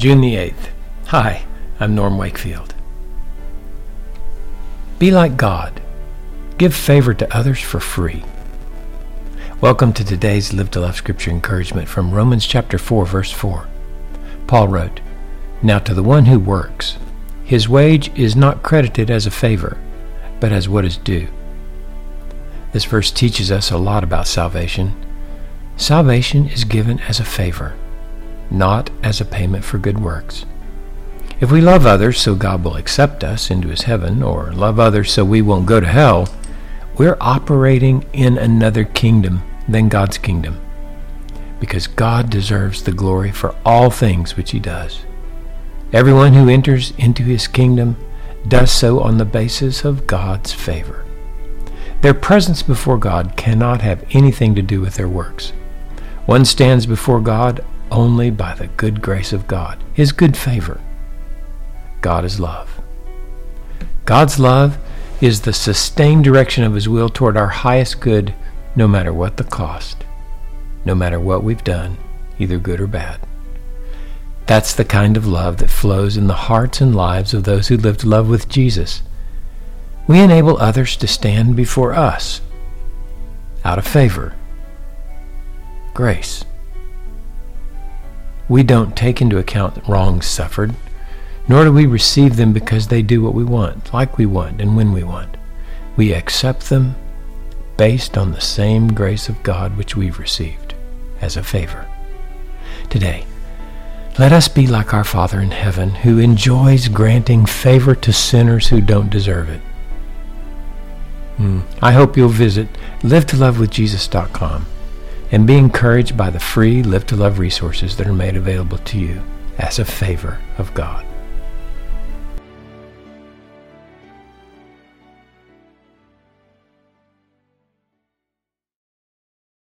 June the 8th. Hi, I'm Norm Wakefield. Be like God. Give favor to others for free. Welcome to today's Live to Love Scripture encouragement from Romans chapter 4 verse 4. Paul wrote, Now to the one who works, his wage is not credited as a favor, but as what is due. This verse teaches us a lot about salvation. Salvation is given as a favor, not as a payment for good works. If we love others so God will accept us into his heaven, or love others so we won't go to hell, we're operating in another kingdom than God's kingdom. Because God deserves the glory for all things which he does. Everyone who enters into his kingdom does so on the basis of God's favor. Their presence before God cannot have anything to do with their works. One stands before God only by the good grace of God, his good favor. God is love. God's love is the sustained direction of his will toward our highest good, no matter what the cost, no matter what we've done, either good or bad. That's the kind of love that flows in the hearts and lives of those who lived love with Jesus. We enable others to stand before us out of favor, grace. We don't take into account wrongs suffered, nor do we receive them because they do what we want, like we want, and when we want. We accept them based on the same grace of God which we've received as a favor. Today, let us be like our Father in heaven who enjoys granting favor to sinners who don't deserve it. Mm. I hope you'll visit livetolovewithjesus.com and be encouraged by the free Live to Love resources that are made available to you as a favor of God.